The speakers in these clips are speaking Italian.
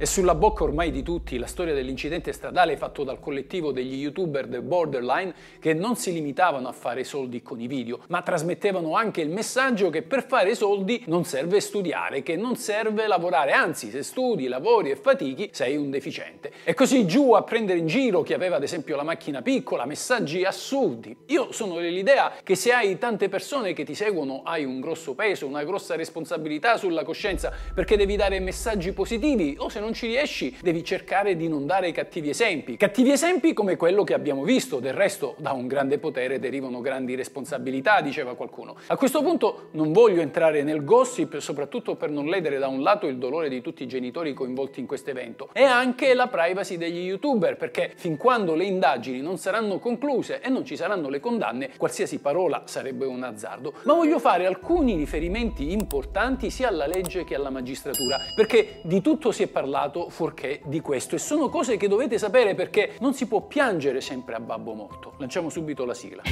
È sulla bocca ormai di tutti la storia dell'incidente stradale fatto dal collettivo degli youtuber del Borderline che non si limitavano a fare soldi con i video, ma trasmettevano anche il messaggio che per fare soldi non serve studiare, che non serve lavorare, anzi se studi, lavori e fatichi sei un deficiente. E così giù a prendere in giro chi aveva ad esempio la macchina piccola, messaggi assurdi. Io sono dell'idea che se hai tante persone che ti seguono hai un grosso peso, una grossa responsabilità sulla coscienza perché devi dare messaggi positivi o se non non ci riesci devi cercare di non dare cattivi esempi. Cattivi esempi come quello che abbiamo visto, del resto da un grande potere derivano grandi responsabilità, diceva qualcuno. A questo punto non voglio entrare nel gossip, soprattutto per non ledere da un lato il dolore di tutti i genitori coinvolti in questo evento e anche la privacy degli youtuber, perché fin quando le indagini non saranno concluse e non ci saranno le condanne, qualsiasi parola sarebbe un azzardo. Ma voglio fare alcuni riferimenti importanti sia alla legge che alla magistratura, perché di tutto si è parlato parlato fuorché di questo e sono cose che dovete sapere perché non si può piangere sempre a babbo morto. Lanciamo subito la sigla.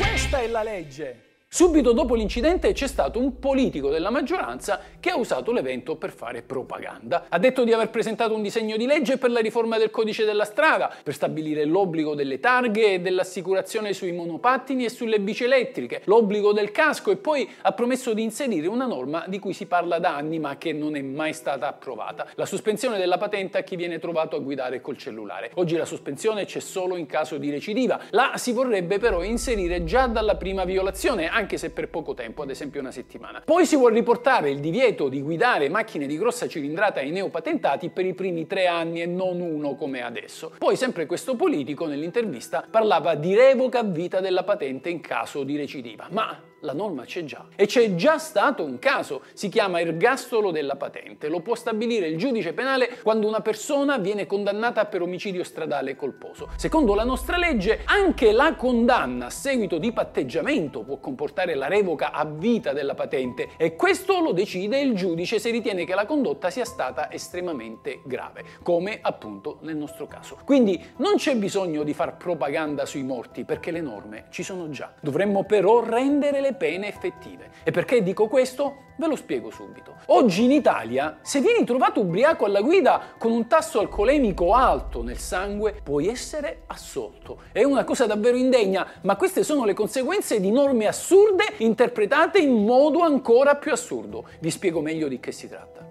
Questa è la legge. Subito dopo l'incidente c'è stato un politico della maggioranza che ha usato l'evento per fare propaganda. Ha detto di aver presentato un disegno di legge per la riforma del codice della strada, per stabilire l'obbligo delle targhe e dell'assicurazione sui monopattini e sulle bici elettriche, l'obbligo del casco e poi ha promesso di inserire una norma di cui si parla da anni ma che non è mai stata approvata, la sospensione della patente a chi viene trovato a guidare col cellulare. Oggi la sospensione c'è solo in caso di recidiva, la si vorrebbe però inserire già dalla prima violazione anche se per poco tempo, ad esempio una settimana. Poi si vuole riportare il divieto di guidare macchine di grossa cilindrata ai neopatentati per i primi tre anni e non uno come adesso. Poi sempre questo politico nell'intervista parlava di revoca a vita della patente in caso di recidiva, ma la norma c'è già. E c'è già stato un caso, si chiama ergastolo della patente. Lo può stabilire il giudice penale quando una persona viene condannata per omicidio stradale colposo. Secondo la nostra legge, anche la condanna a seguito di patteggiamento può comportare la revoca a vita della patente e questo lo decide il giudice se ritiene che la condotta sia stata estremamente grave, come appunto nel nostro caso. Quindi non c'è bisogno di far propaganda sui morti perché le norme ci sono già. Dovremmo però rendere le le pene effettive. E perché dico questo? Ve lo spiego subito. Oggi in Italia, se vieni trovato ubriaco alla guida con un tasso alcolemico alto nel sangue, puoi essere assolto. È una cosa davvero indegna, ma queste sono le conseguenze di norme assurde interpretate in modo ancora più assurdo. Vi spiego meglio di che si tratta.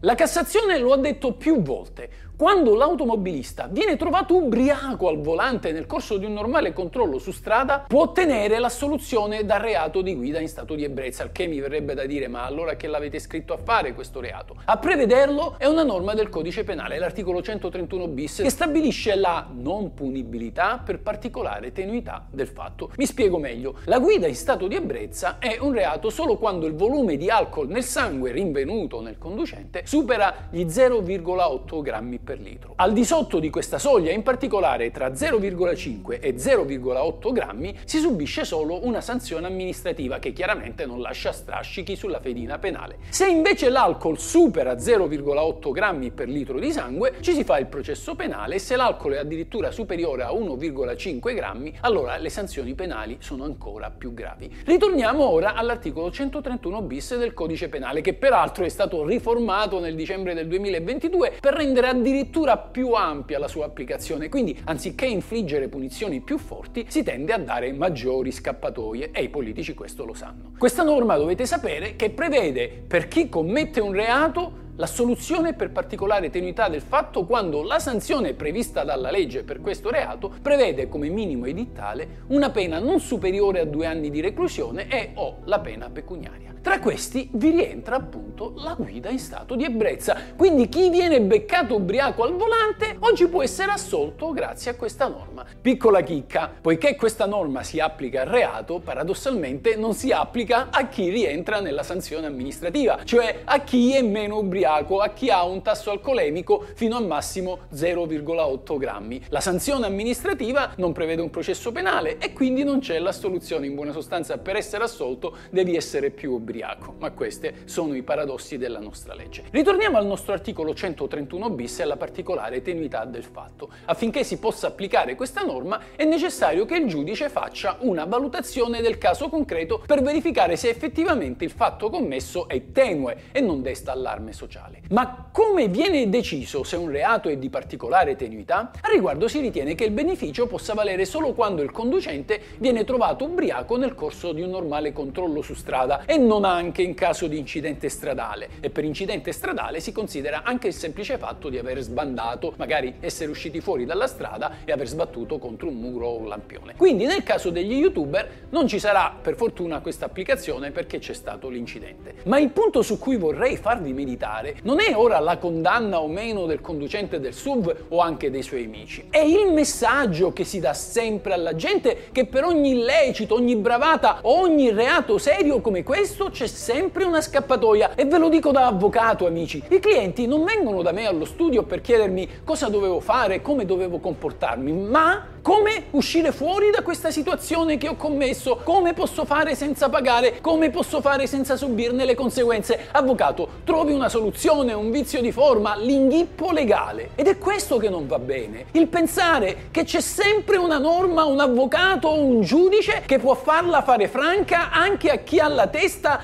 La Cassazione lo ha detto più volte. Quando l'automobilista viene trovato ubriaco al volante nel corso di un normale controllo su strada, può ottenere l'assoluzione dal reato di guida in stato di ebbrezza, al che mi verrebbe da dire ma allora che l'avete scritto a fare questo reato? A prevederlo è una norma del codice penale, l'articolo 131 bis, che stabilisce la non punibilità per particolare tenuità del fatto. Mi spiego meglio, la guida in stato di ebbrezza è un reato solo quando il volume di alcol nel sangue rinvenuto nel conducente supera gli 0,8 grammi per litro. Al di sotto di questa soglia, in particolare tra 0,5 e 0,8 grammi, si subisce solo una sanzione amministrativa che chiaramente non lascia strascichi sulla fedina penale. Se invece l'alcol supera 0,8 grammi per litro di sangue, ci si fa il processo penale e se l'alcol è addirittura superiore a 1,5 grammi, allora le sanzioni penali sono ancora più gravi. Ritorniamo ora all'articolo 131 bis del codice penale, che peraltro è stato riformato nel dicembre del 2022 per rendere addirittura addirittura più ampia la sua applicazione, quindi anziché infliggere punizioni più forti si tende a dare maggiori scappatoie e i politici questo lo sanno. Questa norma dovete sapere che prevede per chi commette un reato la soluzione per particolare tenuità del fatto quando la sanzione prevista dalla legge per questo reato prevede come minimo edittale una pena non superiore a due anni di reclusione e o la pena pecuniaria. Tra questi vi rientra appunto la guida in stato di ebbrezza, quindi chi viene beccato ubriaco al volante oggi può essere assolto grazie a questa norma. Piccola chicca, poiché questa norma si applica al reato, paradossalmente non si applica a chi rientra nella sanzione amministrativa, cioè a chi è meno ubriaco, a chi ha un tasso alcolemico fino a massimo 0,8 grammi. La sanzione amministrativa non prevede un processo penale e quindi non c'è l'assoluzione, in buona sostanza per essere assolto devi essere più ubriaco ubriaco, ma questi sono i paradossi della nostra legge. Ritorniamo al nostro articolo 131 bis e alla particolare tenuità del fatto. Affinché si possa applicare questa norma è necessario che il giudice faccia una valutazione del caso concreto per verificare se effettivamente il fatto commesso è tenue e non desta allarme sociale. Ma come viene deciso se un reato è di particolare tenuità? A riguardo si ritiene che il beneficio possa valere solo quando il conducente viene trovato ubriaco nel corso di un normale controllo su strada e non anche in caso di incidente stradale. E per incidente stradale si considera anche il semplice fatto di aver sbandato, magari essere usciti fuori dalla strada e aver sbattuto contro un muro o un lampione. Quindi nel caso degli youtuber non ci sarà per fortuna questa applicazione perché c'è stato l'incidente. Ma il punto su cui vorrei farvi meditare non è ora la condanna o meno del conducente del SUV o anche dei suoi amici, è il messaggio che si dà sempre alla gente che per ogni illecito, ogni bravata ogni reato serio come questo c'è sempre una scappatoia. E ve lo dico da avvocato, amici. I clienti non vengono da me allo studio per chiedermi cosa dovevo fare, come dovevo comportarmi, ma come uscire fuori da questa situazione che ho commesso, come posso fare senza pagare, come posso fare senza subirne le conseguenze. Avvocato, trovi una soluzione, un vizio di forma, l'inghippo legale. Ed è questo che non va bene. Il pensare che c'è sempre una norma, un avvocato o un giudice che può farla fare franca anche a chi ha la testa